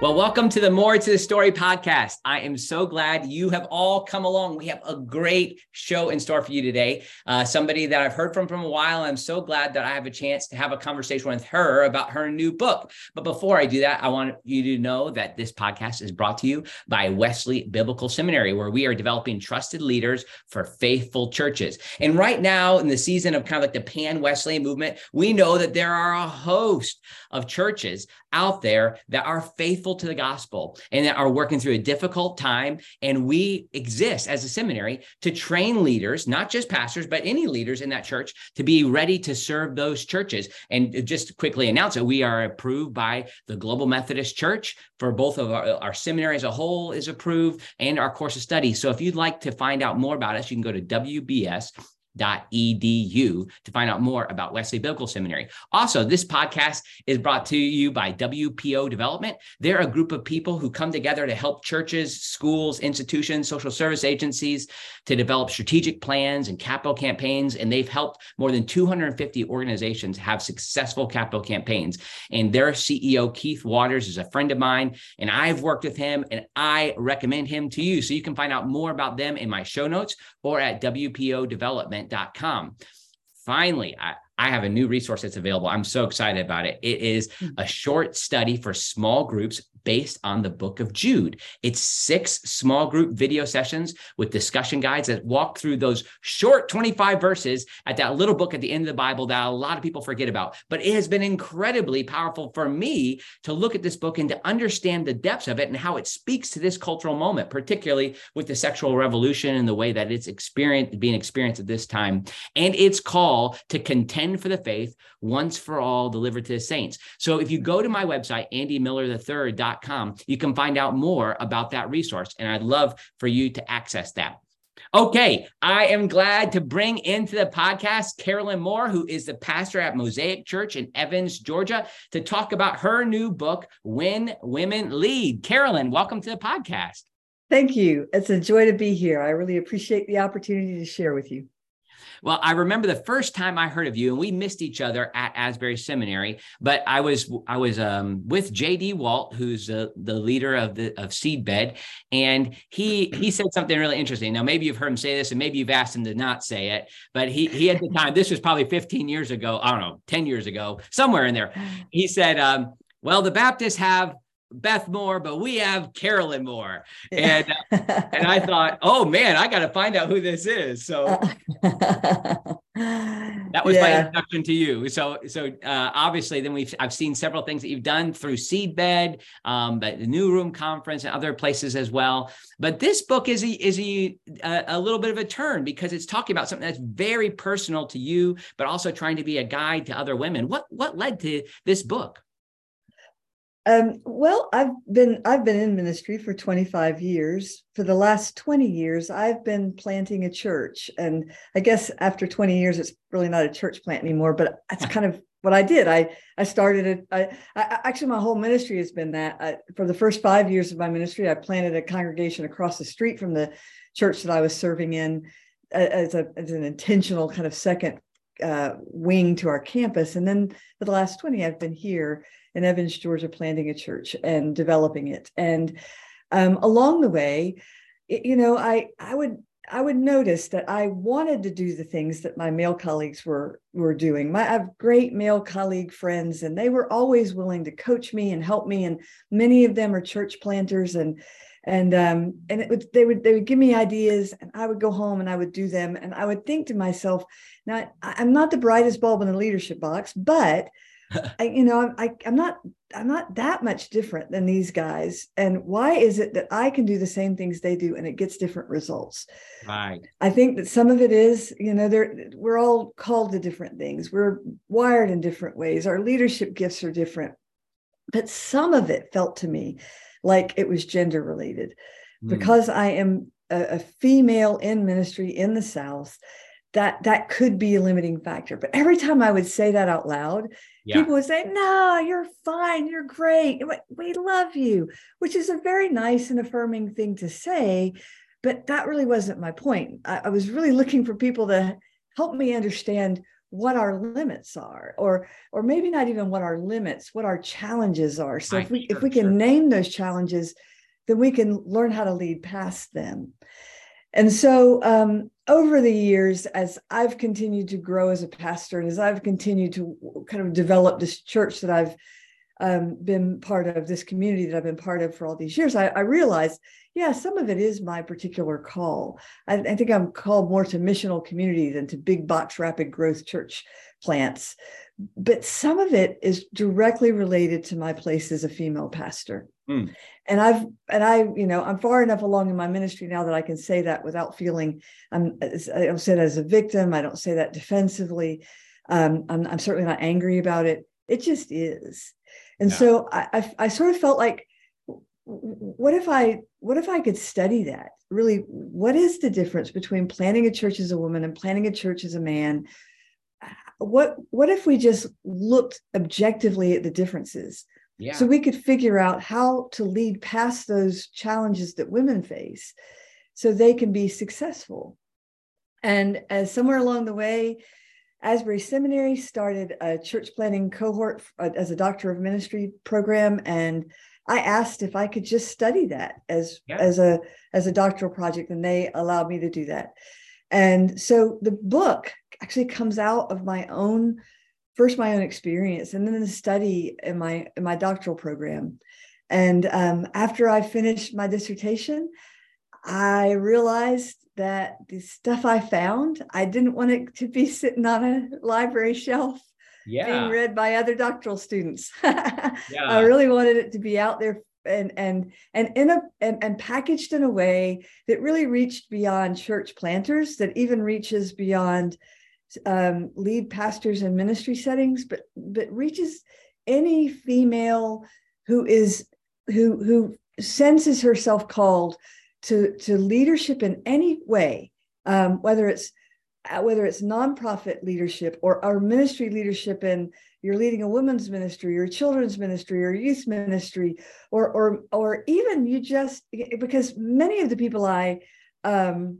Well, welcome to the More to the Story podcast. I am so glad you have all come along. We have a great show in store for you today. Uh, somebody that I've heard from from a while. I'm so glad that I have a chance to have a conversation with her about her new book. But before I do that, I want you to know that this podcast is brought to you by Wesley Biblical Seminary, where we are developing trusted leaders for faithful churches. And right now, in the season of kind of like the Pan Wesleyan movement, we know that there are a host of churches out there that are faithful to the gospel and that are working through a difficult time. And we exist as a seminary to train leaders, not just pastors, but any leaders in that church to be ready to serve those churches. And just quickly announce that we are approved by the Global Methodist Church for both of our, our seminary as a whole is approved and our course of study. So if you'd like to find out more about us, you can go to WBS edu to find out more about Wesley Biblical Seminary. Also, this podcast is brought to you by WPO Development. They're a group of people who come together to help churches, schools, institutions, social service agencies to develop strategic plans and capital campaigns. And they've helped more than 250 organizations have successful capital campaigns. And their CEO, Keith Waters, is a friend of mine, and I've worked with him and I recommend him to you. So you can find out more about them in my show notes or at WPO Development Finally, I, I have a new resource that's available. I'm so excited about it. It is hmm. a short study for small groups based on the book of Jude. It's six small group video sessions with discussion guides that walk through those short 25 verses at that little book at the end of the Bible that a lot of people forget about. But it has been incredibly powerful for me to look at this book and to understand the depths of it and how it speaks to this cultural moment, particularly with the sexual revolution and the way that it's experienced being experienced at this time and its call to contend for the faith once for all delivered to the saints. So if you go to my website, andymillerthird.com, you can find out more about that resource. And I'd love for you to access that. Okay, I am glad to bring into the podcast Carolyn Moore, who is the pastor at Mosaic Church in Evans, Georgia, to talk about her new book, When Women Lead. Carolyn, welcome to the podcast. Thank you. It's a joy to be here. I really appreciate the opportunity to share with you. Well, I remember the first time I heard of you, and we missed each other at Asbury Seminary. But I was I was um, with J.D. Walt, who's uh, the leader of the of Seedbed, and he he said something really interesting. Now, maybe you've heard him say this, and maybe you've asked him to not say it, but he he at the time this was probably 15 years ago. I don't know, 10 years ago, somewhere in there. He said, um, "Well, the Baptists have." Beth Moore, but we have Carolyn Moore. And uh, and I thought, oh man, I got to find out who this is. So that was yeah. my introduction to you. So so uh, obviously, then we've I've seen several things that you've done through Seedbed, um, but the New Room Conference and other places as well. But this book is a, is a, a little bit of a turn because it's talking about something that's very personal to you, but also trying to be a guide to other women. What what led to this book? Um, well, I've been I've been in ministry for 25 years. For the last 20 years, I've been planting a church, and I guess after 20 years, it's really not a church plant anymore. But that's kind of what I did. I I started it. I, actually my whole ministry has been that. I, for the first five years of my ministry, I planted a congregation across the street from the church that I was serving in as a as an intentional kind of second uh, wing to our campus. And then for the last 20, I've been here in Evans, Georgia, planting a church and developing it. And um, along the way, it, you know, I I would I would notice that I wanted to do the things that my male colleagues were were doing. My, I have great male colleague friends, and they were always willing to coach me and help me. And many of them are church planters, and and um, and it would they would they would give me ideas, and I would go home and I would do them, and I would think to myself, now I'm not the brightest bulb in the leadership box, but I, you know, I, I'm not, I'm not that much different than these guys. And why is it that I can do the same things they do and it gets different results? Right. I think that some of it is, you know, they're, we're all called to different things. We're wired in different ways. Our leadership gifts are different. But some of it felt to me like it was gender related mm. because I am a, a female in ministry in the South that that could be a limiting factor but every time i would say that out loud yeah. people would say no you're fine you're great we love you which is a very nice and affirming thing to say but that really wasn't my point I, I was really looking for people to help me understand what our limits are or or maybe not even what our limits what our challenges are so right, if we sure, if we can sure. name those challenges then we can learn how to lead past them and so um, over the years as i've continued to grow as a pastor and as i've continued to kind of develop this church that i've um, been part of this community that I've been part of for all these years, I, I realized yeah, some of it is my particular call. I, I, think I'm called more to missional community than to big box rapid growth church plants. But some of it is directly related to my place as a female pastor. Mm. And I've and I, you know, I'm far enough along in my ministry now that I can say that without feeling I'm I don't say that as a victim. I don't say that defensively. Um, I'm, I'm certainly not angry about it. It just is. And yeah. so I, I, I sort of felt like what if i what if i could study that really what is the difference between planting a church as a woman and planting a church as a man what what if we just looked objectively at the differences yeah. so we could figure out how to lead past those challenges that women face so they can be successful and as somewhere along the way asbury seminary started a church planting cohort uh, as a doctor of ministry program and I asked if I could just study that as yeah. as a as a doctoral project, and they allowed me to do that. And so the book actually comes out of my own first my own experience, and then the study in my in my doctoral program. And um, after I finished my dissertation, I realized that the stuff I found, I didn't want it to be sitting on a library shelf yeah. being read by other doctoral students. yeah. I really wanted it to be out there and and and in a and, and packaged in a way that really reached beyond church planters, that even reaches beyond um, lead pastors and ministry settings, but but reaches any female who is who who senses herself called to to leadership in any way, um, whether it's uh, whether it's nonprofit leadership or our ministry leadership and you're leading a women's ministry or children's ministry or youth ministry or or or even you just because many of the people I um,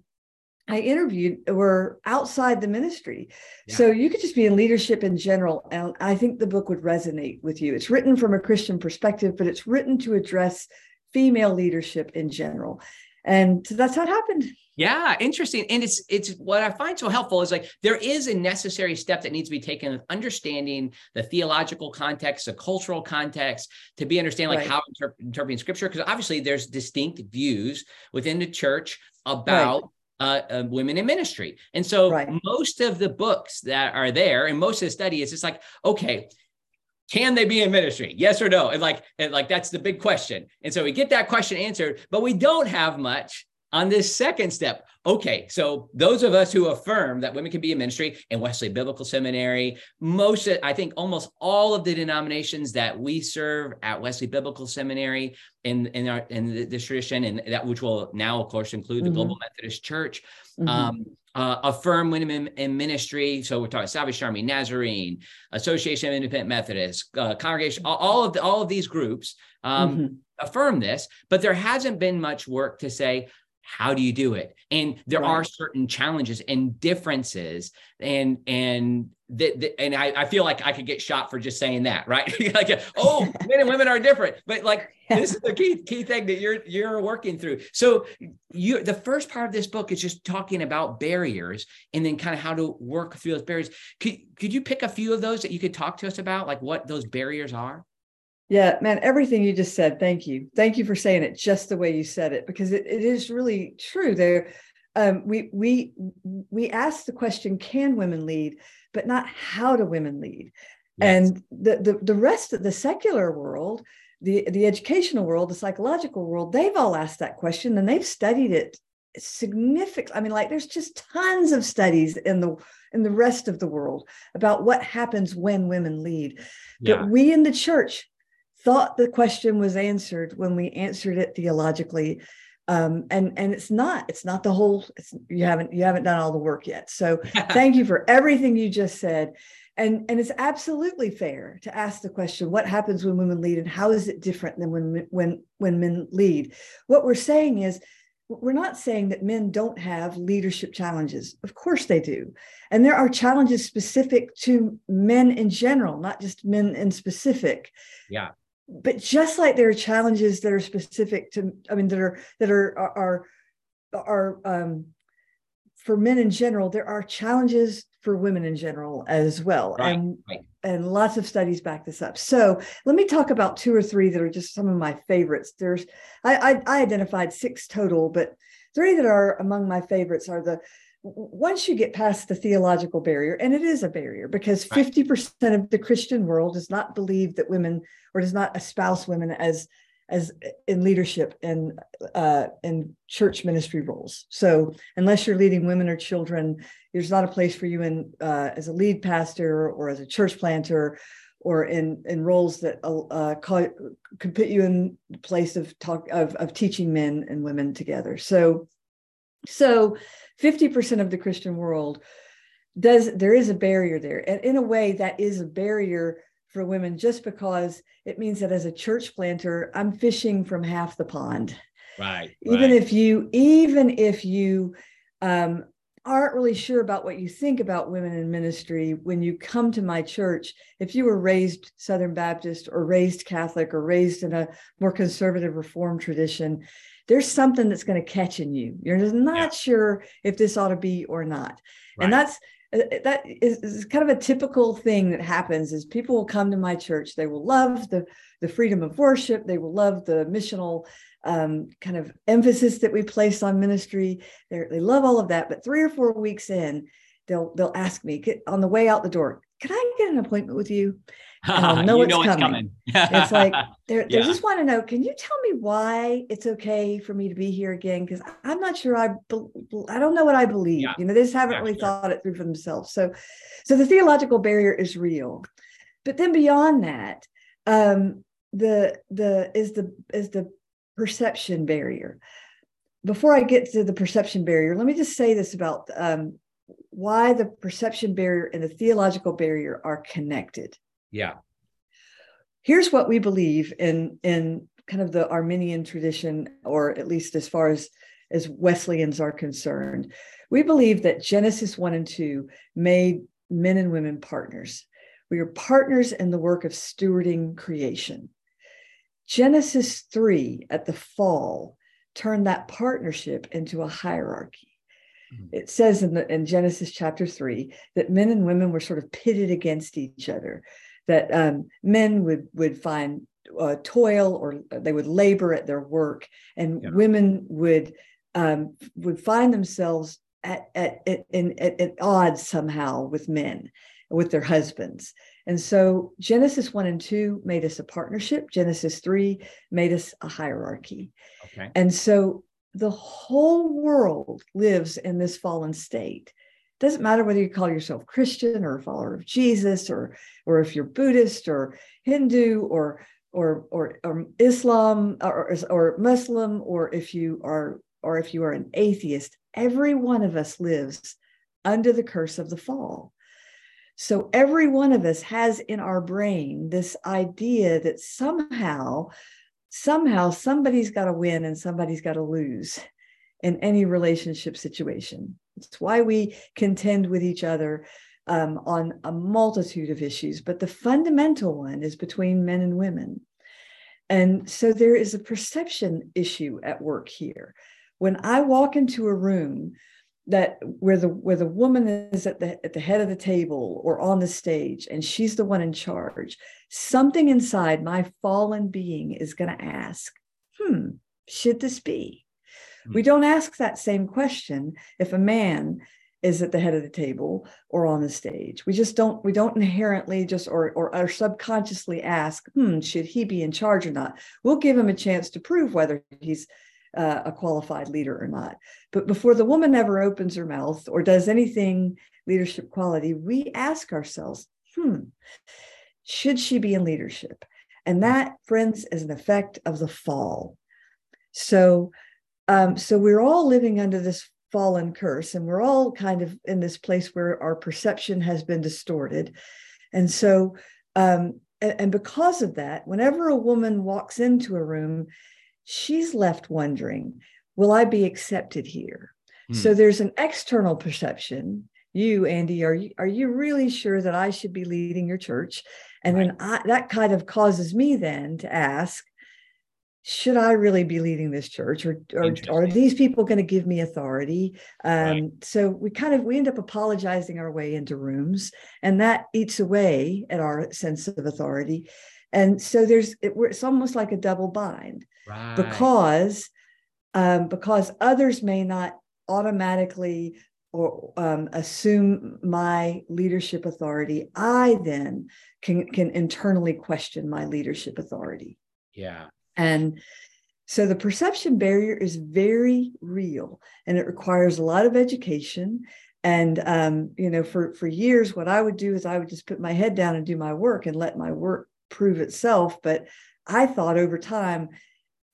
I interviewed were outside the ministry. Yeah. So you could just be in leadership in general. And I think the book would resonate with you. It's written from a Christian perspective, but it's written to address female leadership in general. And that's how it happened. Yeah, interesting. And it's it's what I find so helpful is like there is a necessary step that needs to be taken of understanding the theological context, the cultural context, to be understand like right. how interp- interpreting scripture. Because obviously there's distinct views within the church about right. Uh, uh, women in ministry. And so right. most of the books that are there and most of the study is just like, okay, can they be in ministry? Yes or no? And like, and like that's the big question. And so we get that question answered, but we don't have much on this second step. Okay, so those of us who affirm that women can be in ministry in Wesley Biblical Seminary, most, I think almost all of the denominations that we serve at Wesley Biblical Seminary in, in our in this tradition, and that which will now, of course, include the mm-hmm. Global Methodist Church, mm-hmm. um, uh, affirm women in, ministry. So we're talking Salvation Army, Nazarene, Association of Independent Methodists, uh, Congregation, all, all, of the, all of these groups um, mm-hmm. affirm this, but there hasn't been much work to say how do you do it? And there right. are certain challenges and differences and and that and I, I feel like i could get shot for just saying that right? Like oh men and women are different. But like this is the key key thing that you're you're working through. So you the first part of this book is just talking about barriers and then kind of how to work through those barriers. Could, could you pick a few of those that you could talk to us about? Like what those barriers are yeah, man, everything you just said, thank you. Thank you for saying it just the way you said it, because it, it is really true. There, um, we we we ask the question, can women lead, but not how do women lead? Yes. And the, the the rest of the secular world, the, the educational world, the psychological world, they've all asked that question and they've studied it significant. I mean, like there's just tons of studies in the in the rest of the world about what happens when women lead. Yeah. But we in the church thought the question was answered when we answered it theologically um, and and it's not it's not the whole you haven't you haven't done all the work yet so thank you for everything you just said and and it's absolutely fair to ask the question what happens when women lead and how is it different than when when when men lead what we're saying is we're not saying that men don't have leadership challenges. Of course they do. And there are challenges specific to men in general, not just men in specific. Yeah. But just like there are challenges that are specific to, I mean, that are that are are are, um, for men in general, there are challenges for women in general as well. Right, and right. and lots of studies back this up. So let me talk about two or three that are just some of my favorites. There's I I, I identified six total, but three that are among my favorites are the once you get past the theological barrier, and it is a barrier because 50% of the Christian world does not believe that women or does not espouse women as as in leadership and uh, in church ministry roles. So unless you're leading women or children, there's not a place for you in uh, as a lead pastor or as a church planter or in in roles that uh, call, could put you in the place of talk of, of teaching men and women together. So so 50% of the Christian world does there is a barrier there. And in a way, that is a barrier for women just because it means that as a church planter, I'm fishing from half the pond. Right. Even right. if you, even if you um, aren't really sure about what you think about women in ministry, when you come to my church, if you were raised Southern Baptist or raised Catholic or raised in a more conservative reform tradition, there's something that's going to catch in you. You're just not yeah. sure if this ought to be or not. Right. And that's uh, that is, is, kind of a typical thing that happens is people will come to my church they will love the the freedom of worship they will love the missional um, kind of emphasis that we place on ministry They're, they love all of that but three or four weeks in they'll they'll ask me on the way out the door can i get an appointment with you I'll know, it's, know coming. it's coming. it's like they yeah. just want to know. Can you tell me why it's okay for me to be here again? Because I'm not sure. I I don't know what I believe. Yeah. You know, they just haven't yeah, really sure. thought it through for themselves. So, so the theological barrier is real, but then beyond that, um, the the is the is the perception barrier. Before I get to the perception barrier, let me just say this about um, why the perception barrier and the theological barrier are connected. Yeah. Here's what we believe in in kind of the Arminian tradition, or at least as far as as Wesleyans are concerned. We believe that Genesis 1 and 2 made men and women partners. We are partners in the work of stewarding creation. Genesis 3 at the fall turned that partnership into a hierarchy. Mm-hmm. It says in, the, in Genesis chapter 3 that men and women were sort of pitted against each other that um, men would would find uh, toil or they would labor at their work, and yeah. women would um, would find themselves at at, at, in, at, at odds somehow with men, with their husbands. And so Genesis 1 and 2 made us a partnership. Genesis 3 made us a hierarchy. Okay. And so the whole world lives in this fallen state doesn't matter whether you call yourself Christian or a follower of Jesus or or if you're Buddhist or Hindu or or or, or Islam or, or Muslim or if you are or if you are an atheist, every one of us lives under the curse of the fall. So every one of us has in our brain this idea that somehow somehow somebody's got to win and somebody's got to lose in any relationship situation. It's why we contend with each other um, on a multitude of issues, but the fundamental one is between men and women. And so there is a perception issue at work here. When I walk into a room that where the where the woman is at the at the head of the table or on the stage and she's the one in charge, something inside my fallen being is going to ask, "Hmm, should this be?" We don't ask that same question if a man is at the head of the table or on the stage. We just don't we don't inherently just or or, or subconsciously ask, hmm, should he be in charge or not? We'll give him a chance to prove whether he's uh, a qualified leader or not. But before the woman ever opens her mouth or does anything leadership quality, we ask ourselves, hmm, should she be in leadership? And that, friends, is an effect of the fall. So um, so we're all living under this fallen curse, and we're all kind of in this place where our perception has been distorted. And so, um, and, and because of that, whenever a woman walks into a room, she's left wondering will I be accepted here? Hmm. So there's an external perception. You, Andy, are you, are you really sure that I should be leading your church? And right. then I, that kind of causes me then to ask, should I really be leading this church or, or are these people going to give me authority? Um, right. So we kind of, we end up apologizing our way into rooms and that eats away at our sense of authority. And so there's, it, it's almost like a double bind right. because, um, because others may not automatically or um, assume my leadership authority, I then can can internally question my leadership authority. Yeah. And so the perception barrier is very real and it requires a lot of education. And um, you know, for for years, what I would do is I would just put my head down and do my work and let my work prove itself. But I thought over time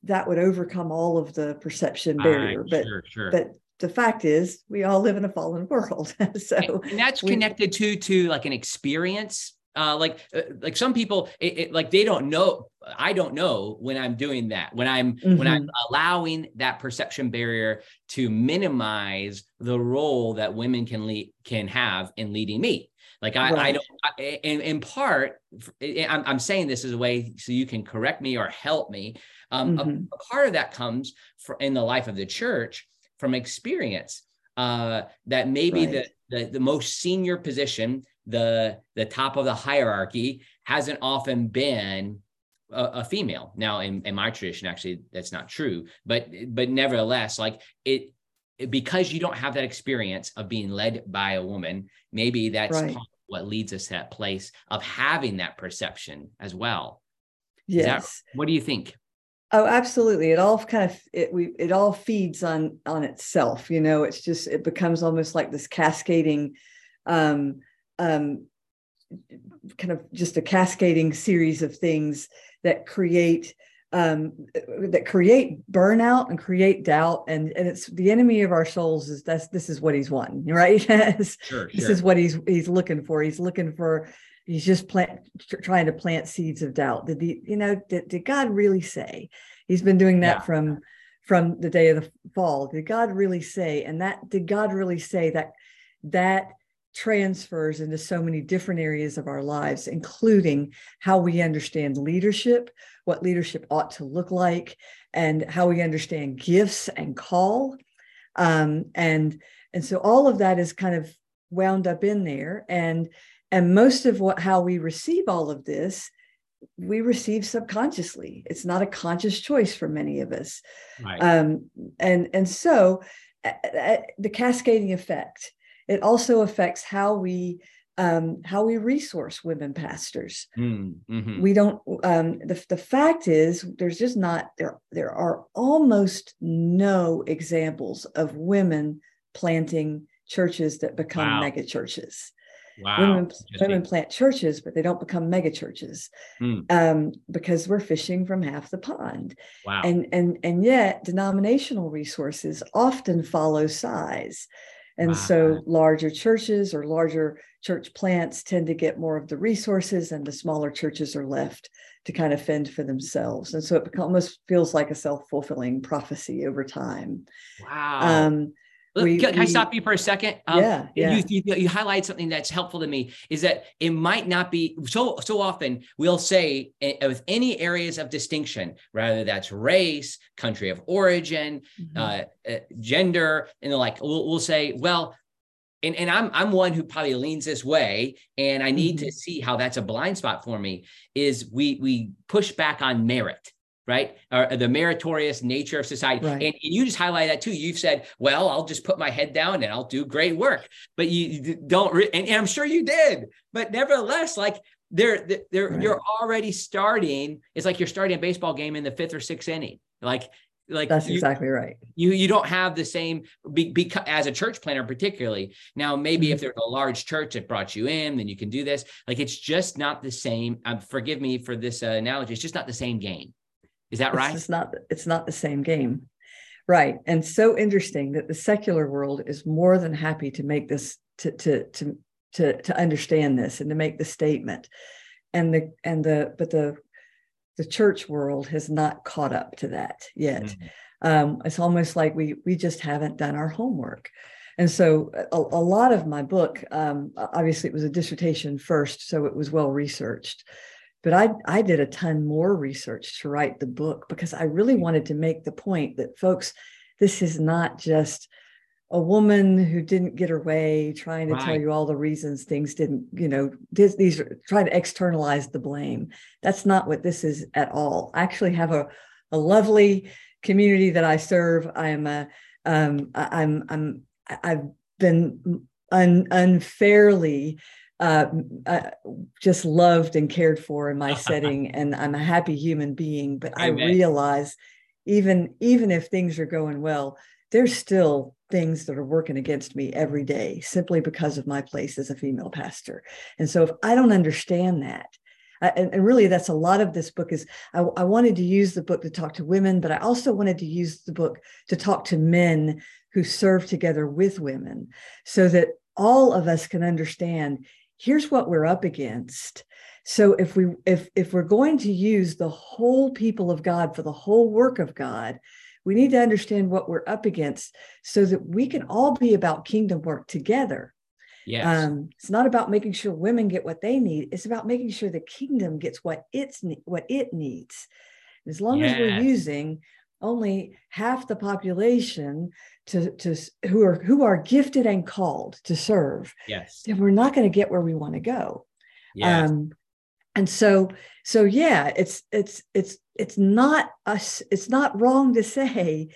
that would overcome all of the perception barrier. Uh, but sure, sure. but the fact is we all live in a fallen world so and that's we, connected to to like an experience uh, like uh, like some people it, it, like they don't know i don't know when i'm doing that when i'm mm-hmm. when i'm mm-hmm. allowing that perception barrier to minimize the role that women can lead can have in leading me like i, right. I don't I, in, in part I'm, I'm saying this as a way so you can correct me or help me um, mm-hmm. a, a, part of that comes for, in the life of the church from experience uh, that maybe right. the, the the most senior position the the top of the hierarchy hasn't often been a, a, female now in, in my tradition actually that's not true but but nevertheless like it, it because you don't have that experience of being led by a woman maybe that's right. what leads us to that place of having that perception as well yes that, what do you think Oh, absolutely. It all kind of it we it all feeds on on itself. You know, it's just it becomes almost like this cascading um um, kind of just a cascading series of things that create um, that create burnout and create doubt. And and it's the enemy of our souls is that's this is what he's won right? Sure, sure. this is what he's he's looking for. He's looking for he's just plant trying to plant seeds of doubt. Did he you know did, did god really say? He's been doing that yeah. from from the day of the fall. Did god really say? And that did god really say that that transfers into so many different areas of our lives, including how we understand leadership, what leadership ought to look like, and how we understand gifts and call. Um, and and so all of that is kind of wound up in there. And and most of what how we receive all of this we receive subconsciously it's not a conscious choice for many of us right. um, and and so uh, the cascading effect it also affects how we um, how we resource women pastors. Mm, mm-hmm. We don't. Um, the the fact is, there's just not there. There are almost no examples of women planting churches that become wow. mega churches. Wow. Women, women plant churches, but they don't become mega churches mm. um, because we're fishing from half the pond. Wow. And and and yet denominational resources often follow size. And wow. so larger churches or larger church plants tend to get more of the resources, and the smaller churches are left to kind of fend for themselves. And so it almost feels like a self fulfilling prophecy over time. Wow. Um, we, can, we, I stop you for a second? Um, yeah, yeah. You, you, you, highlight something that's helpful to me is that it might not be so so often we'll say uh, with any areas of distinction, rather that's race, country of origin, mm-hmm. uh, uh, gender, and the like. We'll, we'll say, well, and, and I'm I'm one who probably leans this way, and I need mm-hmm. to see how that's a blind spot for me. Is we we push back on merit right? Or the meritorious nature of society. Right. And you just highlight that too. You've said, well, I'll just put my head down and I'll do great work. But you don't, re- and, and, I'm sure you did. But nevertheless, like they're, they're, right. you're already starting. It's like you're starting a baseball game in the fifth or sixth inning. Like, like that's you, exactly right. You you don't have the same be, because as a church planter particularly. Now maybe mm-hmm. if there's a large church that brought you in, then you can do this. Like it's just not the same. Um, forgive me for this uh, analogy. It's just not the same game. Is that right? It's not it's not the same game. Right. And so interesting that the secular world is more than happy to make this to to to to, to understand this and to make the statement. And the and the but the the church world has not caught up to that yet. Mm-hmm. um, it's almost like we we just haven't done our homework. And so a, a lot of my book, um, obviously, it was a dissertation first, so it was well researched. But I, I did a ton more research to write the book because I really wanted to make the point that folks, this is not just a woman who didn't get her way trying to right. tell you all the reasons things didn't you know this, these are trying to externalize the blame. That's not what this is at all. I actually have a, a lovely community that i serve. I'm a um, i'm i'm i've been un, unfairly uh, uh, just loved and cared for in my setting and i'm a happy human being but Amen. i realize even even if things are going well there's still things that are working against me every day simply because of my place as a female pastor. And so if I don't understand that, and, and, really that's a lot of this book is I, I, wanted to use the book to talk to women, but I also wanted to use the book to talk to men who serve together with women so that all of us can understand here's what we're up against so if we if if we're going to use the whole people of god for the whole work of god we need to understand what we're up against so that we can all be about kingdom work together. Yes. Um, it's not about making sure women get what they need. It's about making sure the kingdom gets what it's what it needs. As long yes. as we're using only half the population to, to who are who are gifted and called to serve, yes, then we're not going to get where we want to go. Yes. Um, and so so yeah it's it's it's it's not us it's not wrong to say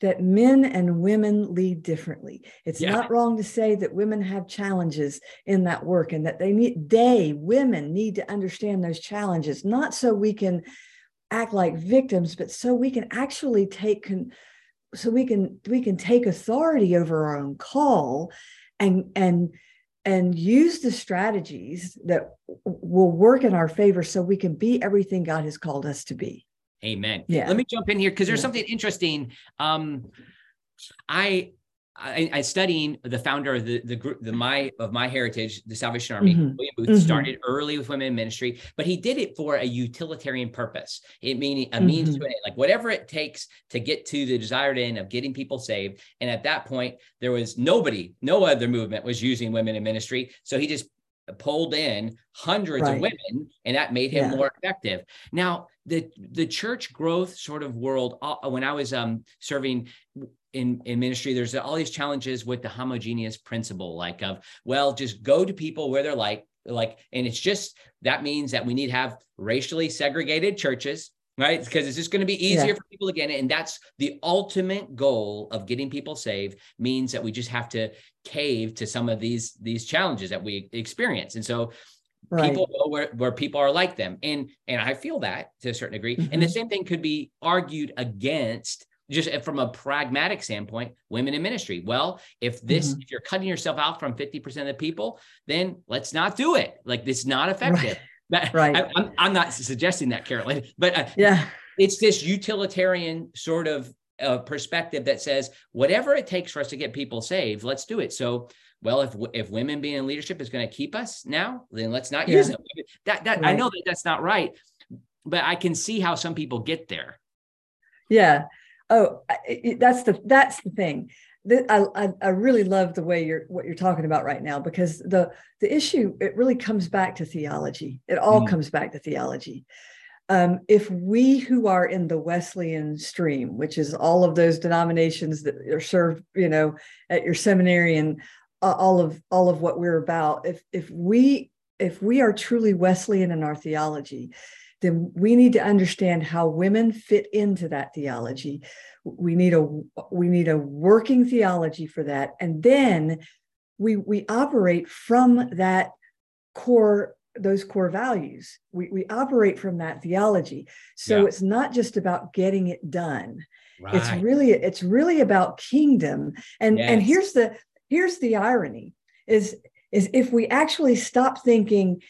that men and women lead differently it's yeah. not wrong to say that women have challenges in that work and that they need they women need to understand those challenges not so we can act like victims but so we can actually take con- so we can we can take authority over our own call and and and use the strategies that will work in our favor so we can be everything God has called us to be. Amen. Yeah. Let me jump in here because there's yeah. something interesting. Um, I I, I studying the founder of the the group the my of my heritage the Salvation Army mm-hmm. William Booth mm-hmm. started early with women in ministry but he did it for a utilitarian purpose it meaning a mm-hmm. means to an like whatever it takes to get to the desired end of getting people saved and at that point there was nobody no other movement was using women in ministry so he just pulled in hundreds right. of women and that made him yeah. more effective now the the church growth sort of world uh, when i was um serving in in ministry there's all these challenges with the homogeneous principle like of well just go to people where they're like like and it's just that means that we need to have racially segregated churches right because it's just going to be easier yeah. for people to get it and that's the ultimate goal of getting people saved means that we just have to cave to some of these these challenges that we experience and so Right. people go where, where people are like them and and i feel that to a certain degree mm-hmm. and the mm-hmm. same thing could be argued against just from a pragmatic standpoint, women in ministry. Well, if this, mm-hmm. if you're cutting yourself out from 50% of the people, then let's not do it. Like it's not effective. Right. right. I, am I'm, I'm not suggesting that, Carolyn, but uh, yeah, it's this utilitarian sort of uh, perspective that says whatever it takes for us to get people saved, let's do it. So, well, if if women being in leadership is going to keep us now, then let's not yeah. use them. That that right. I know that that's not right, but I can see how some people get there. Yeah, oh that's the that's the thing. I, I, I really love the way you're what you're talking about right now because the the issue it really comes back to theology. It all mm. comes back to theology. Um, if we who are in the Wesleyan stream, which is all of those denominations that are served, you know, at your seminary and uh, all of all of what we're about, if if we if we are truly Wesleyan in our theology, then we need to understand how women fit into that theology we need a we need a working theology for that and then we we operate from that core those core values we, we operate from that theology so yeah. it's not just about getting it done right. it's really it's really about kingdom and yes. and here's the here's the irony is is if we actually stop thinking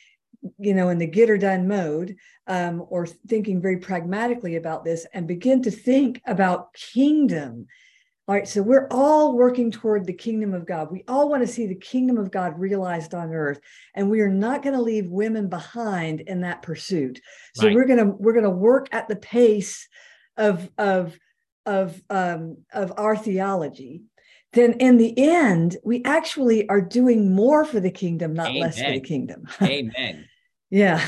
you know, in the get or done mode, um, or thinking very pragmatically about this and begin to think about kingdom. All right, so we're all working toward the kingdom of God. We all want to see the kingdom of God realized on earth, and we are not going to leave women behind in that pursuit. So right. we're gonna we're gonna work at the pace of of of um, of our theology, then in the end, we actually are doing more for the kingdom, not Amen. less for the kingdom. Amen. Yeah.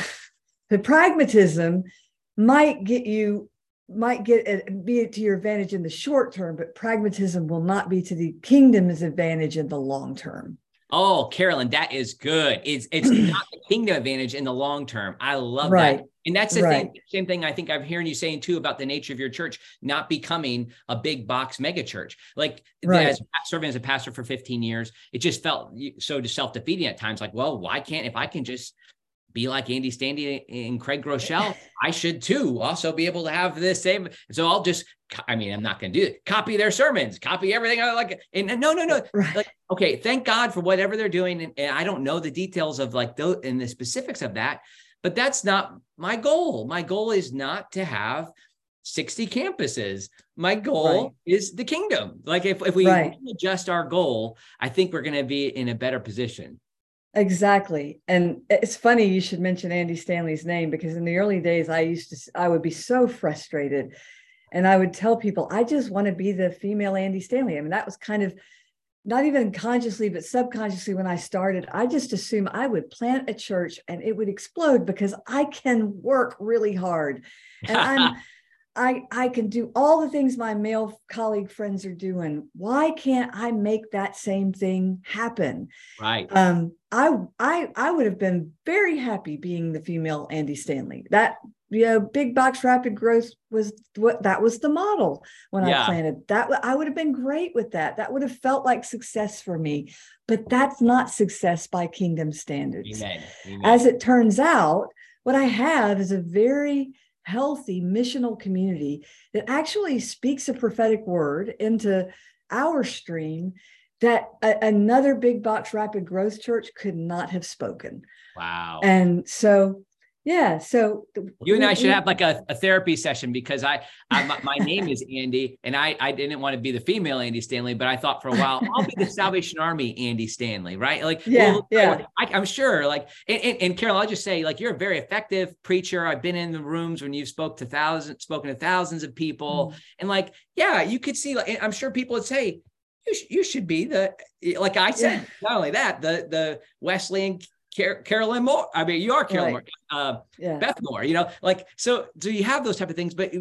The pragmatism might get you might get it, be it to your advantage in the short term, but pragmatism will not be to the kingdom's advantage in the long term. Oh, Carolyn, that is good. It's it's not the kingdom advantage in the long term. I love right. that. And that's the right. thing, same thing I think I'm hearing you saying too about the nature of your church not becoming a big box mega church. Like right. as serving as a pastor for 15 years, it just felt so self-defeating at times. Like, well, why can't if I can just be like Andy Stanley and Craig Groeschel, I should too also be able to have this same. So I'll just, I mean, I'm not going to do it. Copy their sermons, copy everything I like. And no, no, no. Right. Like, okay, thank God for whatever they're doing. And, and I don't know the details of like those and the specifics of that, but that's not my goal. My goal is not to have 60 campuses. My goal right. is the kingdom. Like if, if we right. adjust our goal, I think we're going to be in a better position. Exactly. And it's funny you should mention Andy Stanley's name because in the early days I used to I would be so frustrated and I would tell people I just want to be the female Andy Stanley. I mean that was kind of not even consciously but subconsciously when I started I just assumed I would plant a church and it would explode because I can work really hard. And I'm I I can do all the things my male colleague friends are doing. Why can't I make that same thing happen? Right. Um, I I I would have been very happy being the female Andy Stanley. That you know, big box rapid growth was what that was the model when yeah. I planted. That I would have been great with that. That would have felt like success for me. But that's not success by kingdom standards. Amen. Amen. As it turns out, what I have is a very healthy missional community that actually speaks a prophetic word into our stream that a, another big box rapid growth church could not have spoken. Wow. And so yeah. So you and I should have like a, a therapy session because I, I my, my, name is Andy and I, I didn't want to be the female Andy Stanley, but I thought for a while I'll be the Salvation Army Andy Stanley, right? Like, yeah, well, yeah. I, am sure like, and, and, and, Carol, I'll just say like, you're a very effective preacher. I've been in the rooms when you've spoke to thousands, spoken to thousands of people mm-hmm. and like, yeah, you could see, like, I'm sure people would say, you, sh- you should be the, like I said, yeah. not only that, the, the Wesleyan Car- Carolyn Moore. I mean, you are Carolyn right. Moore, uh, yeah. Beth Moore. You know, like so. So you have those type of things, but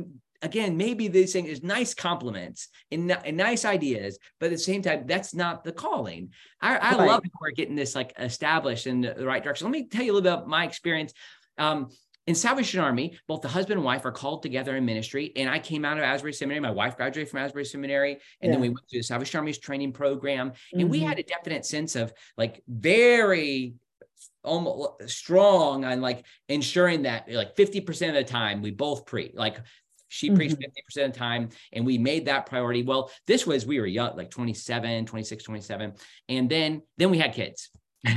again, maybe this thing is nice compliments and, and, nice ideas, but at the same time, that's not the calling. I, I right. love we're getting this like established in the right direction. Let me tell you a little bit about my experience. Um, in Salvation Army, both the husband and wife are called together in ministry. And I came out of Asbury Seminary. My wife graduated from Asbury Seminary. And yeah. then we went through the Salvation Army's training program. And mm-hmm. we had a definite sense of like very almost strong on like ensuring that like 50% of the time we both pre like she mm-hmm. preached 50% of the time and we made that priority well this was we were young like 27 26 27 and then then we had kids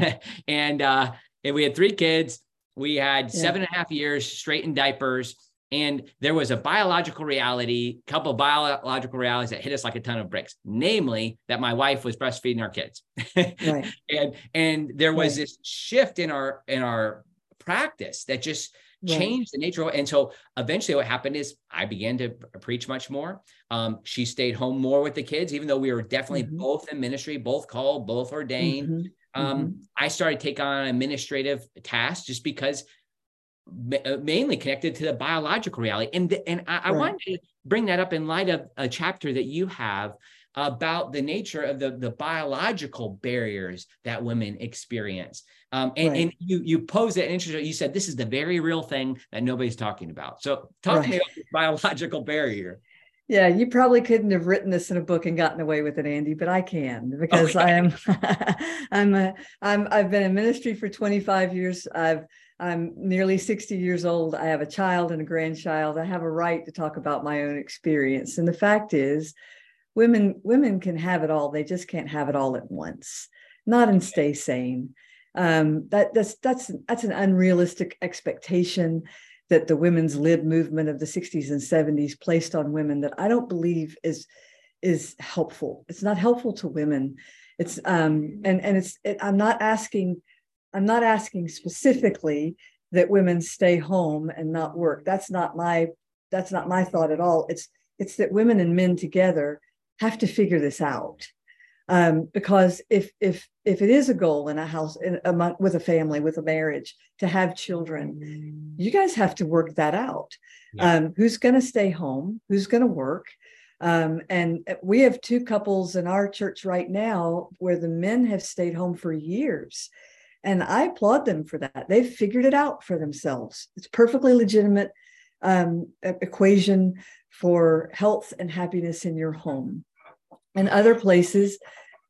and uh and we had three kids we had yeah. seven and a half years straight in diapers and there was a biological reality, couple of biological realities that hit us like a ton of bricks, namely that my wife was breastfeeding our kids. right. And and there was right. this shift in our in our practice that just right. changed the nature of it. And so eventually what happened is I began to preach much more. Um, she stayed home more with the kids, even though we were definitely mm-hmm. both in ministry, both called, both ordained. Mm-hmm. Um, mm-hmm. I started to take on administrative tasks just because uh, mainly connected to the biological reality. And, and I, I wanted to bring that up in light of a chapter that you have about the nature of the, the biological barriers that women experience. Um, and, right. and you you pose it interesting. You said this is the very real thing that nobody's talking about. So talk right. to me about the biological barrier. Yeah, you probably couldn't have written this in a book and gotten away with it, Andy, but I can because okay. I am I'm a, I'm I've been in ministry for 25 years. I've I'm nearly 60 years old. I have a child and a grandchild. I have a right to talk about my own experience. And the fact is, women women can have it all. They just can't have it all at once. Not and stay sane. Um, that that's that's that's an unrealistic expectation that the women's lib movement of the 60s and 70s placed on women that I don't believe is is helpful. It's not helpful to women. It's um and and it's it, I'm not asking I'm not asking specifically that women stay home and not work. That's not my that's not my thought at all. It's it's that women and men together have to figure this out um, because if if if it is a goal in a house in a, with a family with a marriage to have children you guys have to work that out yeah. um, who's going to stay home who's going to work um, and we have two couples in our church right now where the men have stayed home for years and i applaud them for that. They've figured it out for themselves. It's perfectly legitimate um, equation for health and happiness in your home. And other places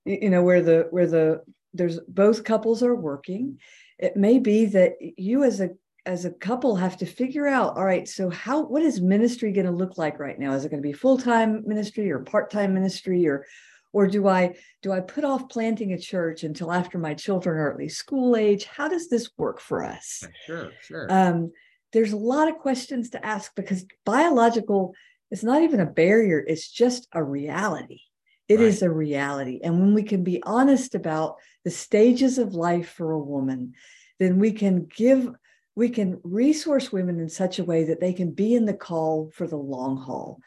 you know where the where the there's both couples are working it may be that you as a as a couple have to figure out all right so how what is ministry going to look like right now? Is it going to be full-time ministry or part-time ministry or or do i do i put off planting a church until after my children are at least school age how does this work for us sure sure um, there's a lot of questions to ask because biological is not even a barrier it's just a reality it right. is a reality. And when we can be honest about the stages of life for a woman, then we can give, we can resource women in such a way that they can be in the call for the long haul.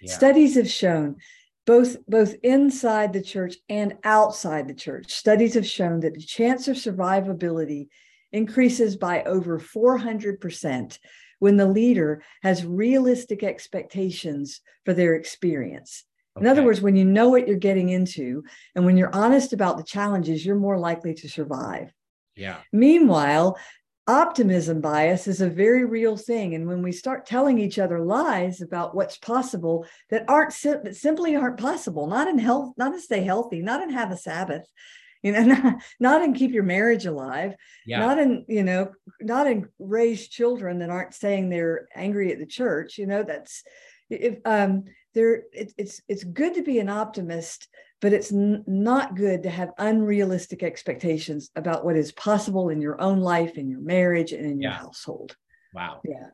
Yeah. Studies have shown both both inside the church and outside the church studies have shown that the chance of survivability increases by over 400% when the leader has realistic expectations for their experience in other words, when you know what you're getting into and when you're honest about the challenges, you're more likely to survive. Yeah. Meanwhile, optimism bias is a very real thing. And when we start telling each other lies about what's possible that aren't that simply aren't possible, not in health, not to stay healthy, not in have a Sabbath, you know, not, not in keep your marriage alive, yeah. not in, you know, not in raise children that aren't saying they're angry at the church, you know, that's if um there it, it's it's good to be an optimist but it's n- not good to have unrealistic expectations about what is possible in your own life in your marriage and in your yeah. household. Wow. Yeah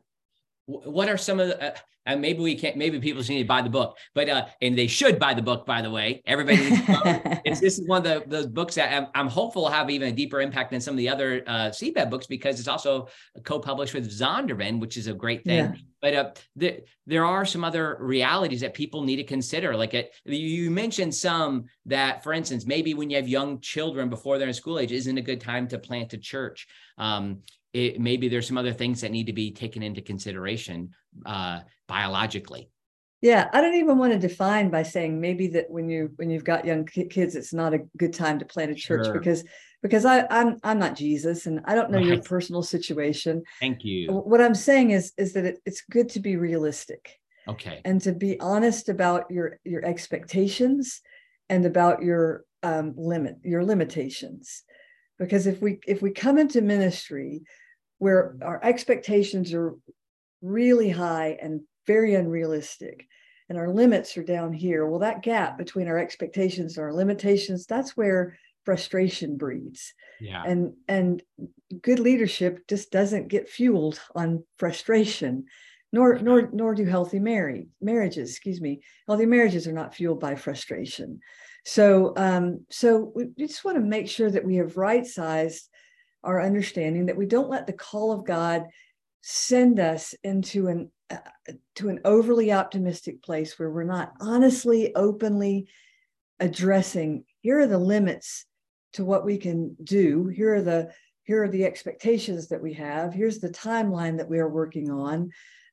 what are some of the uh, and maybe we can't maybe people just need to buy the book but uh and they should buy the book by the way. Everybody it's, this is one of the, the books that I'm, I'm, hopeful will have even a deeper impact than some of the other uh books because it's also co-published with Zondervan which is a great thing. Yeah. but uh the, there are some other realities that people need to consider like it you mentioned some that for instance maybe when you have young children before they're in school age isn't a good time to plant a church. Um it, maybe there's some other things that need to be taken into consideration uh, biologically. Yeah, I don't even want to define by saying maybe that when you when you've got young kids, it's not a good time to plant a church sure. because because I I'm I'm not Jesus and I don't know right. your personal situation. Thank you. What I'm saying is is that it, it's good to be realistic. Okay. And to be honest about your your expectations and about your um, limit your limitations because if we if we come into ministry where mm-hmm. our expectations are really high and very unrealistic and our limits are down here well that gap between our expectations and our limitations that's where frustration breeds. Yeah. And and good leadership just doesn't get fueled on frustration nor nor nor do healthy married marriages excuse me. Healthy marriages are not fueled by frustration so um so we just want to make sure that we have right sized our understanding that we don't let the call of God send us into an uh, to an overly optimistic place where we're not honestly openly addressing here are the limits to what we can do. Here are the here are the expectations that we have. Here's the timeline that we are working on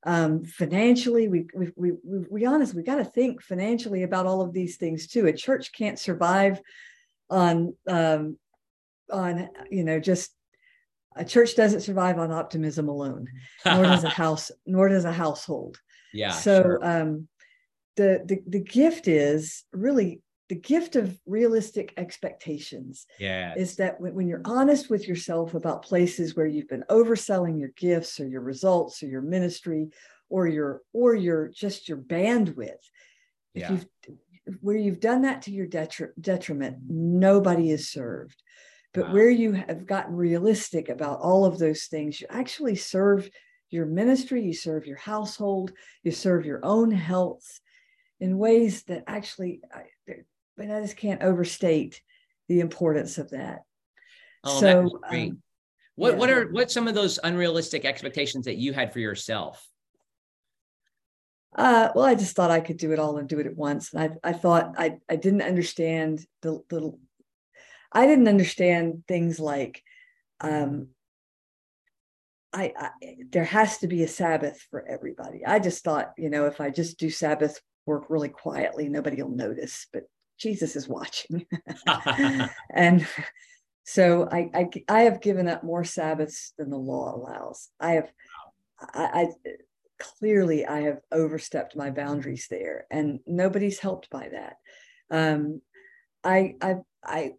um, financially we we we, we, we honestly we got to think financially about all of these things too a church can't survive on um, on you know just a church doesn't survive on optimism alone, nor does a house, nor does a household. Yeah. So sure. um, the, the the gift is really the gift of realistic expectations. Yeah. Is that when, when you're honest with yourself about places where you've been overselling your gifts or your results or your ministry or your or your just your bandwidth. If yeah. you've where you've done that to your detri- detriment, nobody is served. But wow. where you have gotten realistic about all of those things, you actually serve your ministry, you serve your household, you serve your own health in ways that actually, I, I just can't overstate the importance of that. Oh, so, great. Um, what yeah. what are what some of those unrealistic expectations that you had for yourself? Uh, well, I just thought I could do it all and do it at once. And I, I thought I, I didn't understand the, the, I didn't understand things like, um, I, I, there has to be a Sabbath for everybody. I just thought, you know, if I just do Sabbath work really quietly, nobody will notice. But Jesus is watching, and so I, I I have given up more Sabbaths than the law allows. I have, I, I clearly I have overstepped my boundaries there, and nobody's helped by that. Um, I I I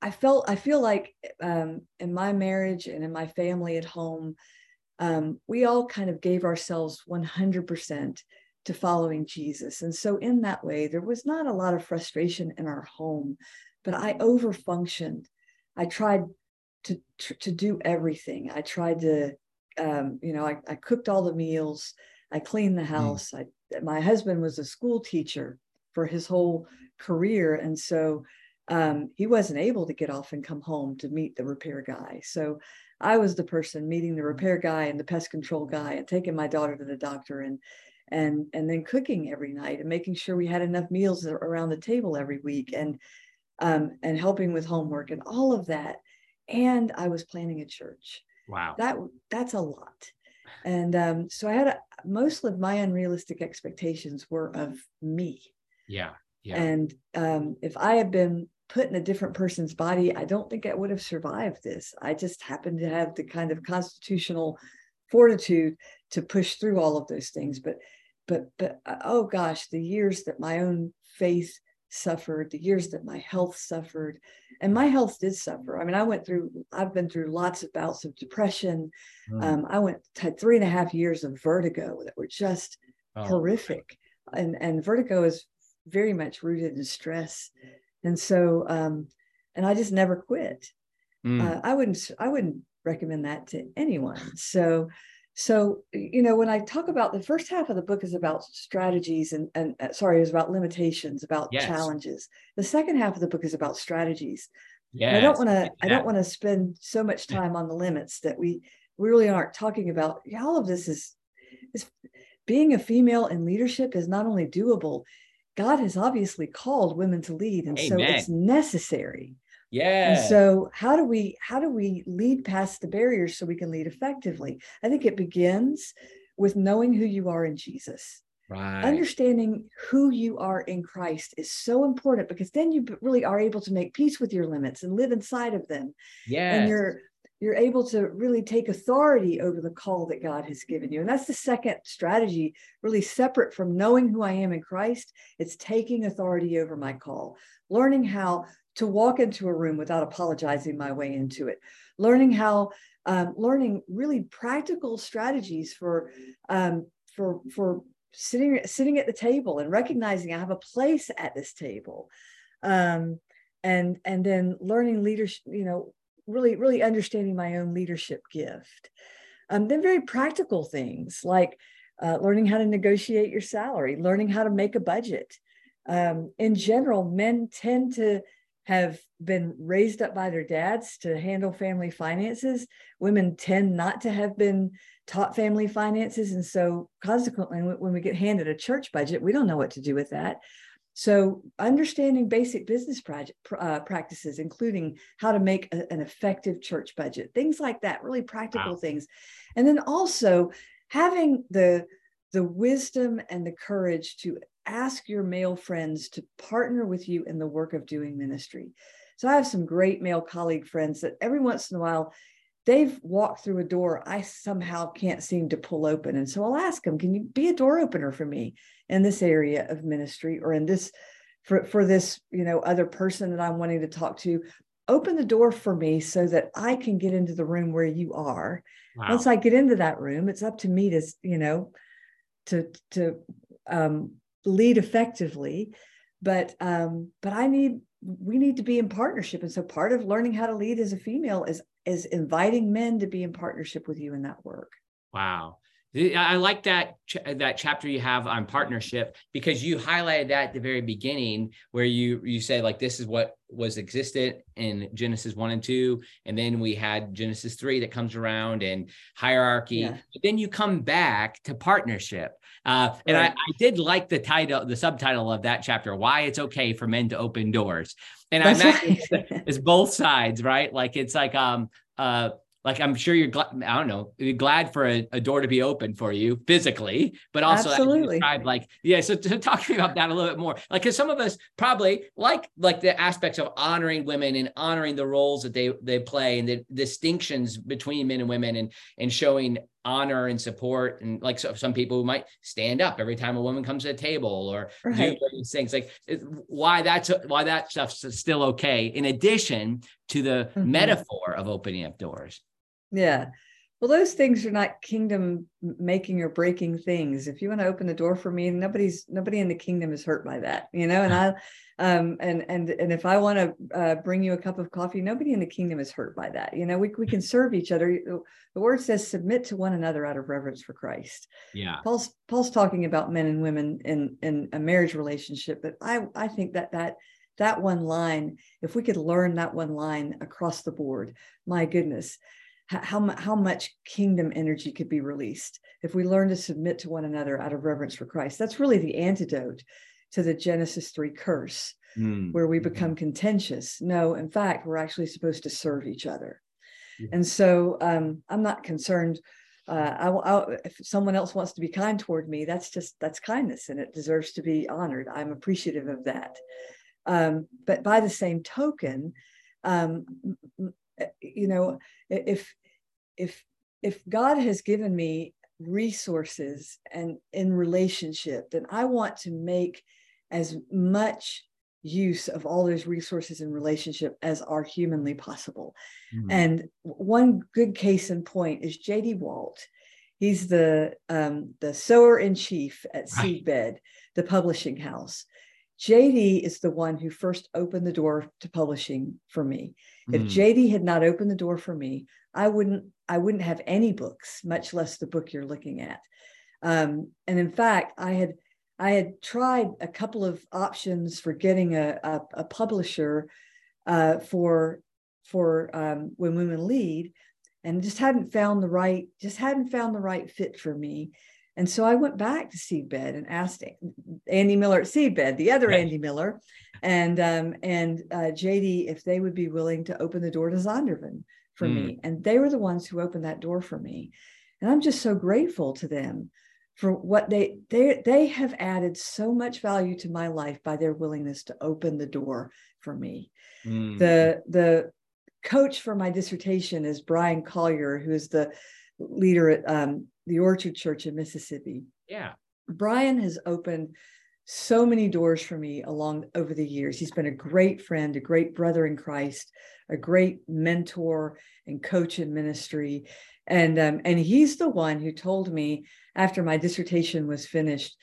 I felt I feel like um, in my marriage and in my family at home, um, we all kind of gave ourselves 100% to following Jesus. And so in that way, there was not a lot of frustration in our home, but I overfunctioned. I tried to to do everything. I tried to, um, you know, I, I, cooked all the meals. I cleaned the mm. house. Mm. I, my husband was a school teacher for his whole career, and so um, he wasn't able to get off and come home to meet the repair guy. So I was the person meeting the repair guy and the pest control guy and taking my daughter to the doctor and and and then cooking every night and making sure we had enough meals around the table every week and um, and helping with homework and all of that. And I was planting a church. Wow, that that's a lot. And um, so I had a, most of my unrealistic expectations were of me. Yeah. Yeah. And um, if I had been put in a different person's body, I don't think I would have survived this. I just happened to have the kind of constitutional fortitude to push through all of those things. But, but, but, uh, oh gosh, the years that my own faith suffered, the years that my health suffered, and my health did suffer. I mean, I went through, I've been through lots of bouts of depression. Mm. Um, I went, had three and a half years of vertigo that were just oh. horrific. And, and vertigo is very much rooted in stress and so um, and i just never quit mm. uh, i wouldn't i wouldn't recommend that to anyone so so you know when i talk about the first half of the book is about strategies and and uh, sorry is about limitations about yes. challenges the second half of the book is about strategies yeah i don't want to i don't want to spend so much time on the limits that we we really aren't talking about yeah, all of this is is being a female in leadership is not only doable God has obviously called women to lead, and Amen. so it's necessary. Yeah. And so how do we how do we lead past the barriers so we can lead effectively? I think it begins with knowing who you are in Jesus. Right. Understanding who you are in Christ is so important because then you really are able to make peace with your limits and live inside of them. Yeah. And you're you're able to really take authority over the call that God has given you. And that's the second strategy, really separate from knowing who I am in Christ. It's taking authority over my call, learning how to walk into a room without apologizing my way into it, learning how, um, learning really practical strategies for, um, for, for sitting, sitting at the table and recognizing I have a place at this table. Um, and, and then learning leadership, you know, really, really understanding my own leadership gift. Um, then very practical things like uh, learning how to negotiate your salary, learning how to make a budget. Um, in general, men tend to have been raised up by their dads to handle family finances. Women tend not to have been taught family finances. And so, consequently, when we get handed a church budget, we don't know what to do with that. So, understanding basic business project, uh, practices, including how to make a, an effective church budget, things like that, really practical wow. things. And then also having the, the wisdom and the courage to ask your male friends to partner with you in the work of doing ministry. So, I have some great male colleague friends that every once in a while they've walked through a door I somehow can't seem to pull open. And so I'll ask them, can you be a door opener for me in this area of ministry or in this for, for this, you know, other person that I'm wanting to talk to? Open the door for me so that I can get into the room where you are. Wow. Once I get into that room, it's up to me to, you know, to to um, lead effectively. But um, but I need we need to be in partnership. And so part of learning how to lead as a female is is inviting men to be in partnership with you in that work. Wow. I like that that chapter you have on partnership because you highlighted that at the very beginning where you you said like this is what was existent in Genesis 1 and 2 and then we had Genesis 3 that comes around and hierarchy yeah. but then you come back to partnership uh, and right. I, I did like the title the subtitle of that chapter why it's okay for men to open doors and That's I imagine right. it's, it's both sides right like it's like um uh like I'm sure you're glad, I don't know, glad for a, a, door to be open for you physically, but also Absolutely. like, yeah. So, to talk to me about that a little bit more, like, cause some of us probably like, like the aspects of honoring women and honoring the roles that they, they play and the distinctions between men and women and, and showing honor and support and like so, some people who might stand up every time a woman comes to a table or right. do these things like why that's why that stuff's still okay in addition to the mm-hmm. metaphor of opening up doors yeah. Well, those things are not kingdom making or breaking things. If you want to open the door for me, nobody's nobody in the kingdom is hurt by that, you know. And I, um, and and and if I want to uh, bring you a cup of coffee, nobody in the kingdom is hurt by that. You know, we we can serve each other. The word says, "Submit to one another out of reverence for Christ." Yeah. Paul's Paul's talking about men and women in in a marriage relationship, but I I think that that that one line, if we could learn that one line across the board, my goodness how, how much kingdom energy could be released if we learn to submit to one another out of reverence for Christ. That's really the antidote to the Genesis 3 curse, mm. where we mm-hmm. become contentious. No, in fact, we're actually supposed to serve each other. Yeah. And so um, I'm not concerned. Uh, I, I, if someone else wants to be kind toward me, that's just that's kindness, and it deserves to be honored. I'm appreciative of that. Um, but by the same token, um, you know, if if if God has given me resources and in relationship, then I want to make as much use of all those resources in relationship as are humanly possible. Mm-hmm. And one good case in point is JD Walt. He's the um, the sower in chief at right. Seedbed, the publishing house. JD is the one who first opened the door to publishing for me. Mm. If JD had not opened the door for me, I wouldn't I wouldn't have any books, much less the book you're looking at. Um, and in fact, I had I had tried a couple of options for getting a, a, a publisher uh, for for um, when women lead, and just hadn't found the right just hadn't found the right fit for me. And so I went back to Seedbed and asked Andy Miller at Seedbed, the other right. Andy Miller, and um, and uh, JD if they would be willing to open the door to Zondervan for mm. me. And they were the ones who opened that door for me. And I'm just so grateful to them for what they they they have added so much value to my life by their willingness to open the door for me. Mm. The the coach for my dissertation is Bryan Collier, who is the leader at um, the Orchard Church in Mississippi. Yeah. Bryan has opened so many doors for me along over the years. He's been a great friend, a great brother in Christ, a great mentor and coach in ministry. And um, and he's the one who told me after my dissertation was finished,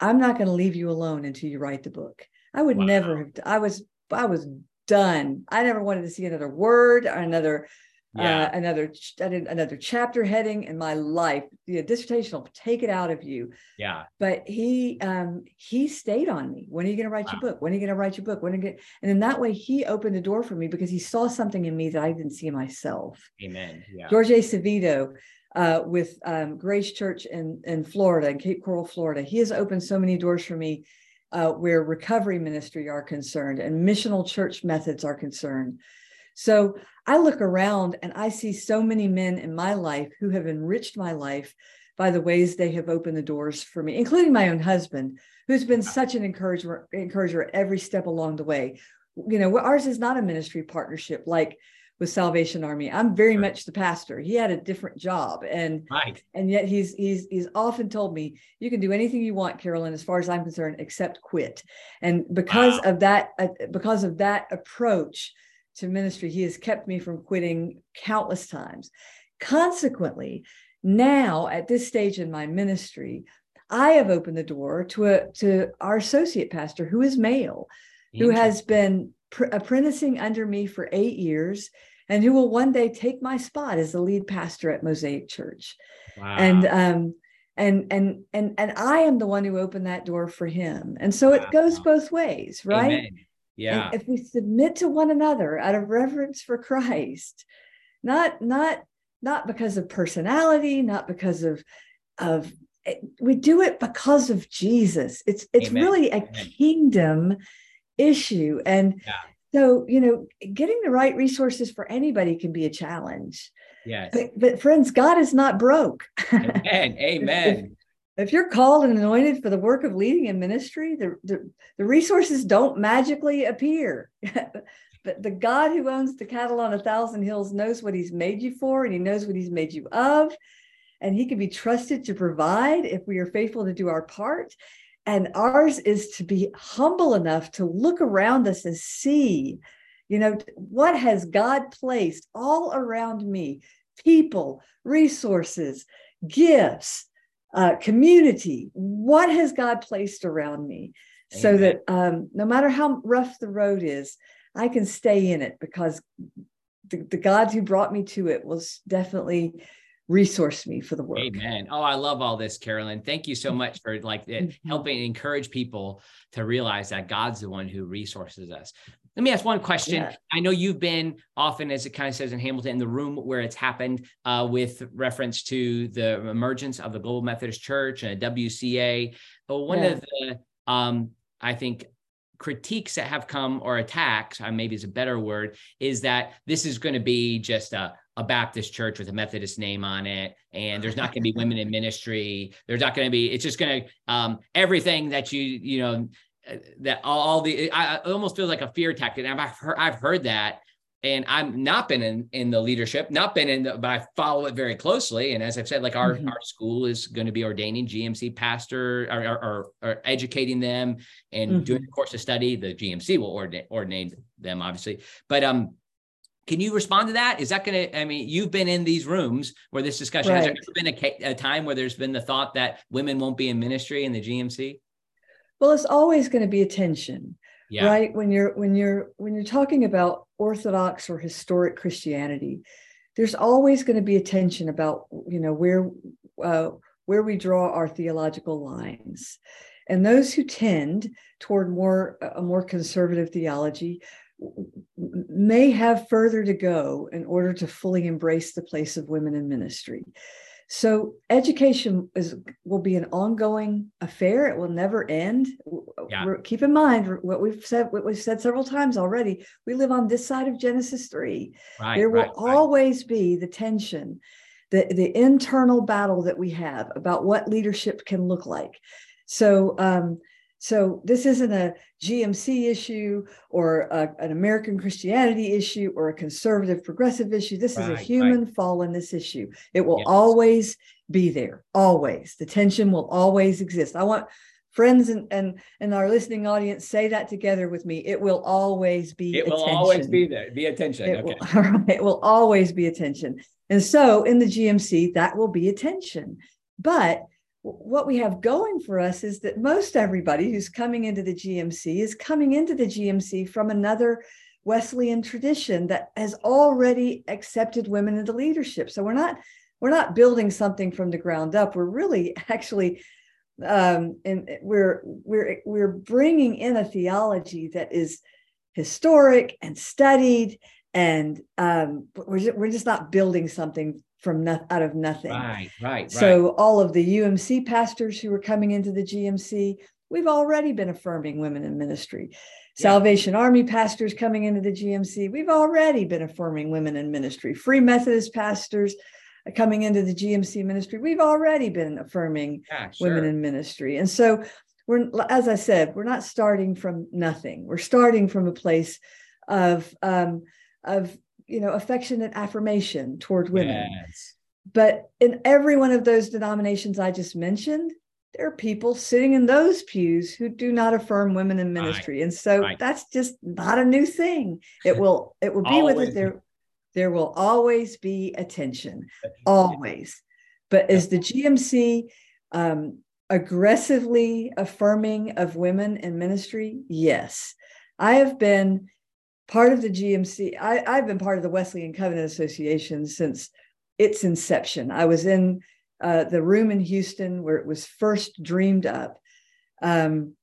I'm not going to leave you alone until you write the book. I would wow. never have. I was I was done. I never wanted to see another word or another yeah. uh, another another chapter heading in my life. The dissertation will take it out of you. Yeah. But he um he stayed on me. When are you going to write wow. your book? When are you going to write your book? When are you gonna... and in that way he opened the door for me because he saw something in me that I didn't see myself. Amen. Yeah. George Acevedo uh, with um, Grace Church in in Florida, in Cape Coral, Florida. He has opened so many doors for me. Uh, where recovery ministry are concerned and missional church methods are concerned. So I look around and I see so many men in my life who have enriched my life by the ways they have opened the doors for me, including my own husband, who's been such an encourager, encourager every step along the way. You know, ours is not a ministry partnership like with Salvation Army. I'm very much the pastor. He had a different job, and right. and yet he's he's he's often told me, "You can do anything you want, Carolyn, as far as I'm concerned, except quit." And because wow. of that, uh, because of that approach, to ministry, he has kept me from quitting countless times. Consequently, now at this stage in my ministry, I have opened the door to a to our associate pastor who is male, who has been pr- apprenticing under me for eight years, and who will one day take my spot as the lead pastor at Mosaic Church. Wow. And um, and and and and i am the one who opened that door for him and so it goes both ways right Amen. Yeah and if we submit to one another out of reverence for christ not not not because of personality not because of of eh, we do it because of jesus it's it's Amen. really a Amen. kingdom issue and yeah. so you know getting the right resources for anybody can be a challenge Yes. But, but friends, God is not broke. Amen. Amen. If, you're called and anointed for the work of leading in ministry, the, the, the resources don't magically appear. but the God who owns the cattle on a thousand hills knows what he's made you for and he knows what he's made you of. And he can be trusted to provide if we are faithful to do our part. And ours is to be humble enough to look around us and see you know, what has God placed all around me? People, resources, gifts, uh, community. What has God placed around me Amen. so that um, no matter how rough the road is, I can stay in it because the, the God who brought me to it was definitely resource me for the work. Amen. Oh, I love all this, Carolyn. Thank you so mm-hmm. much for like mm-hmm. helping encourage people to realize that God's the one who resources us. Let me ask one question. Yeah. I know you've been often, as it kind of says in Hamilton, in the room where it's happened uh, with reference to the emergence of the Global Methodist Church and WCA. But one yeah. of the, um, I think, critiques that have come or attacks, uh, maybe is a better word, is that this is going to be just a, a Baptist church with a Methodist name on it, and there's not going to be women in ministry. There's not going to be. It's just going to um, everything that you you know that all the I, it almost feels like a fear tactic. And I've heard I've heard that, and I've not been in in the leadership, not been in, the, but I follow it very closely. And as I've said, like our mm-hmm. our school is going to be ordaining GMC pastor or, or, or educating them and mm-hmm. doing a course of study. The GMC will ordinate ordinate them, obviously, but um. Can you respond to that? Is that going to, I mean, you've been in these rooms where this discussion, right. has there ever been a, a time where there's been the thought that women won't be in ministry in the GMC? well it's always going to be a tension yeah. right when you're when you're when you're talking about orthodox or historic christianity there's always going to be a tension about you know where uh, where we draw our theological lines and those who tend toward more a more conservative theology may have further to go in order to fully embrace the place of women in ministry so education is will be an ongoing affair. It will never end. Yeah. Keep in mind what we've said. What we've said several times already. We live on this side of Genesis three. Right, there will right, always right. be the tension, the the internal battle that we have about what leadership can look like. So um, so this isn't a GMC issue or a, an American Christianity issue or a conservative progressive issue. This right, is a human right. fallenness issue. It will yes. always be there, always. The tension will always exist. I want friends and and, and our listening audience say that together with me. It will always be. It will always be there. Be attention. It okay. Will, it will always be attention. And so in the GMC, that will be attention. But what we have going for us is that most everybody who's coming into the GMC is coming into the GMC from another Wesleyan tradition that has already accepted women into leadership. So we're not we're not building something from the ground up. We're really actually um, and we're we're we're bringing in a theology that is historic and studied and um, we're just, we're just not building something from no, out of nothing. Right, right. So right. all of the UMC pastors who are coming into the GMC, we've already been affirming women in ministry. Yeah. Salvation Army pastors coming into the GMC, we've already been affirming women in ministry. Free Methodist pastors coming into the GMC ministry, we've already been affirming yeah, sure. women in ministry. And so we're as I said, we're not starting from nothing. We're starting from a place of um, of you know affectionate affirmation toward women. Yes. but in every one of those denominations i just mentioned there are people sitting in those pews who do not affirm women in ministry. And so that's just not a new thing. It will it will be with it there there will always be attention. Always. But is the gmc um, aggressively affirming of women in ministry? Yes. I have been part of the GMC. I, I've been part of the Wesleyan Covenant Association since its inception. I was in uh, the room in Houston where it was first dreamed up. Um,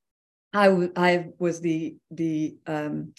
I, w- I was the the um,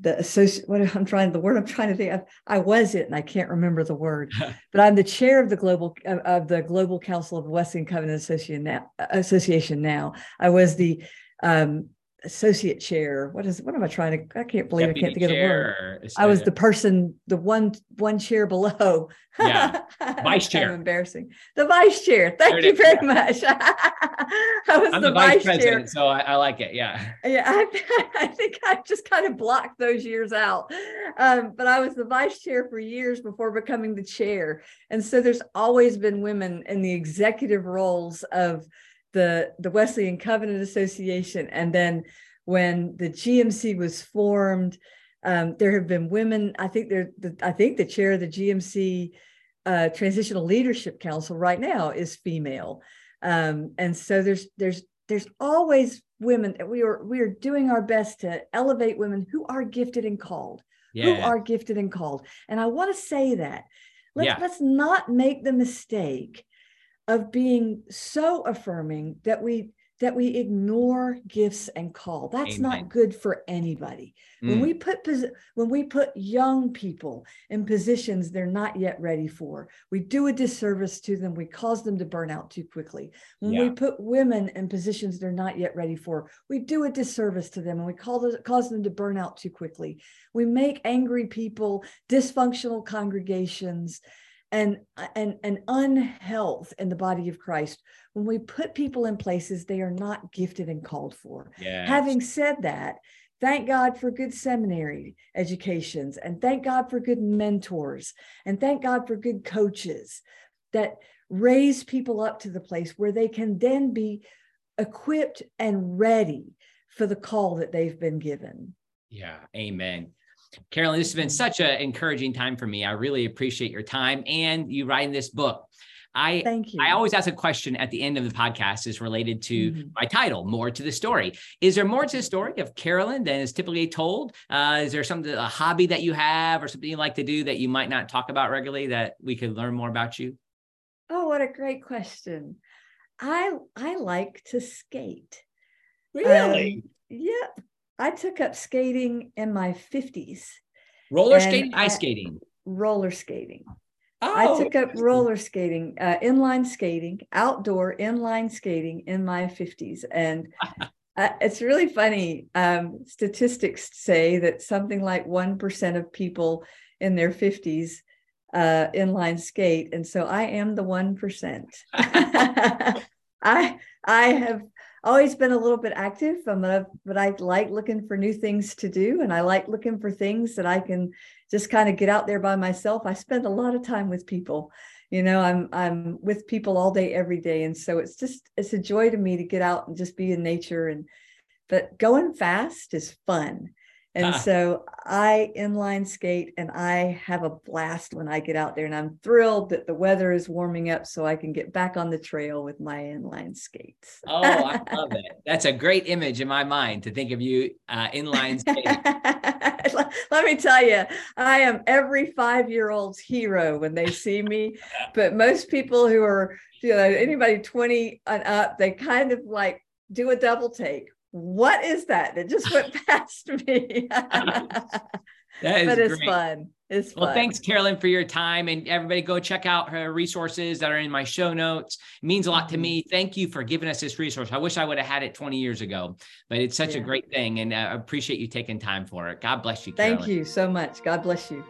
the associate what I'm trying the word I'm trying to think of I was it and I can't remember the word but I'm the chair of the global of, of the global council of the Wesleyan Covenant Association now association now I was the um, associate chair. What is what am I trying to? I can't believe Deputy I can't think of the word. I was the person, the one one chair below. Yeah, vice chair. embarrassing. The vice chair. Thank you very much. I was I'm the, the vice, vice president, chair. so I, I, like it. Yeah. Yeah, I, I, think I just kind of blocked those years out. Um, but I was the vice chair for years before becoming the chair, and so there's always been women in the executive roles of the the Wesleyan Covenant Association, and then when the GMC was formed, um, there have been women. I think the, I think the chair of the GMC uh, Transitional Leadership Council right now is female, um, and so there's there's there's always women. We are we are doing our best to elevate women who are gifted and called, yeah. who are gifted and called, and I want to say that. Let's, yeah. let's not make the mistake of being so affirming that we that we ignore gifts and call that's Amen. not good for anybody mm. when we put when we put young people in positions they're not yet ready for we do a disservice to them we cause them to burn out too quickly when yeah. we put women in positions they're not yet ready for we do a disservice to them and we call cause them to burn out too quickly we make angry people dysfunctional congregations and and and unhealth in the body of Christ when we put people in places they are not gifted and called for. Yes. Having said that, thank God for good seminary educations and thank God for good mentors and thank God for good coaches that raise people up to the place where they can then be equipped and ready for the call that they've been given. Yeah, amen. Carolyn, this has been such an encouraging time for me. I really appreciate your time and you writing this book. I thank you. I always ask a question at the end of the podcast is related to mm-hmm. my title, more to the story. Is there more to the story of Carolyn than is typically told? Uh, is there something a hobby that you have or something you like to do that you might not talk about regularly that we could learn more about you? Oh, what a great question. I I like to skate. Really? Um, yeah. I took up skating in my 50s. Roller skating, ice skating. Roller skating. Oh. I took up roller skating, uh, inline skating, outdoor inline skating in my 50s. And uh, it's really funny. Um, statistics say that something like 1% of people in their 50s uh, inline skate. And so I am the 1%. I I have always been a little bit active, um, but I like looking for new things to do, and I like looking for things that I can just kind of get out there by myself. I spend a lot of time with people. You know, I'm I'm with people all day, every day, and so it's just it's a joy to me to get out and just be in nature. And but going fast is fun. And ah. so I inline skate and I have a blast when I get out there. And I'm thrilled that the weather is warming up so I can get back on the trail with my inline skates. oh, I love it. That's a great image in my mind to think of you uh, inline skating. Let me tell you, I am every five year old's hero when they see me. but most people who are, you know, anybody 20 and up, they kind of like do a double take what is that? It just went past me. that is but it's great. fun. It's fun. Well, thanks, Carolyn, for your time. And everybody go check out her resources that are in my show notes. It means a lot mm-hmm. to me. Thank you for giving us this resource. I wish I would have had it 20 years ago, but it's such yeah. a great thing. And I appreciate you taking time for it. God bless you, Carolyn. Thank you so much. God bless you.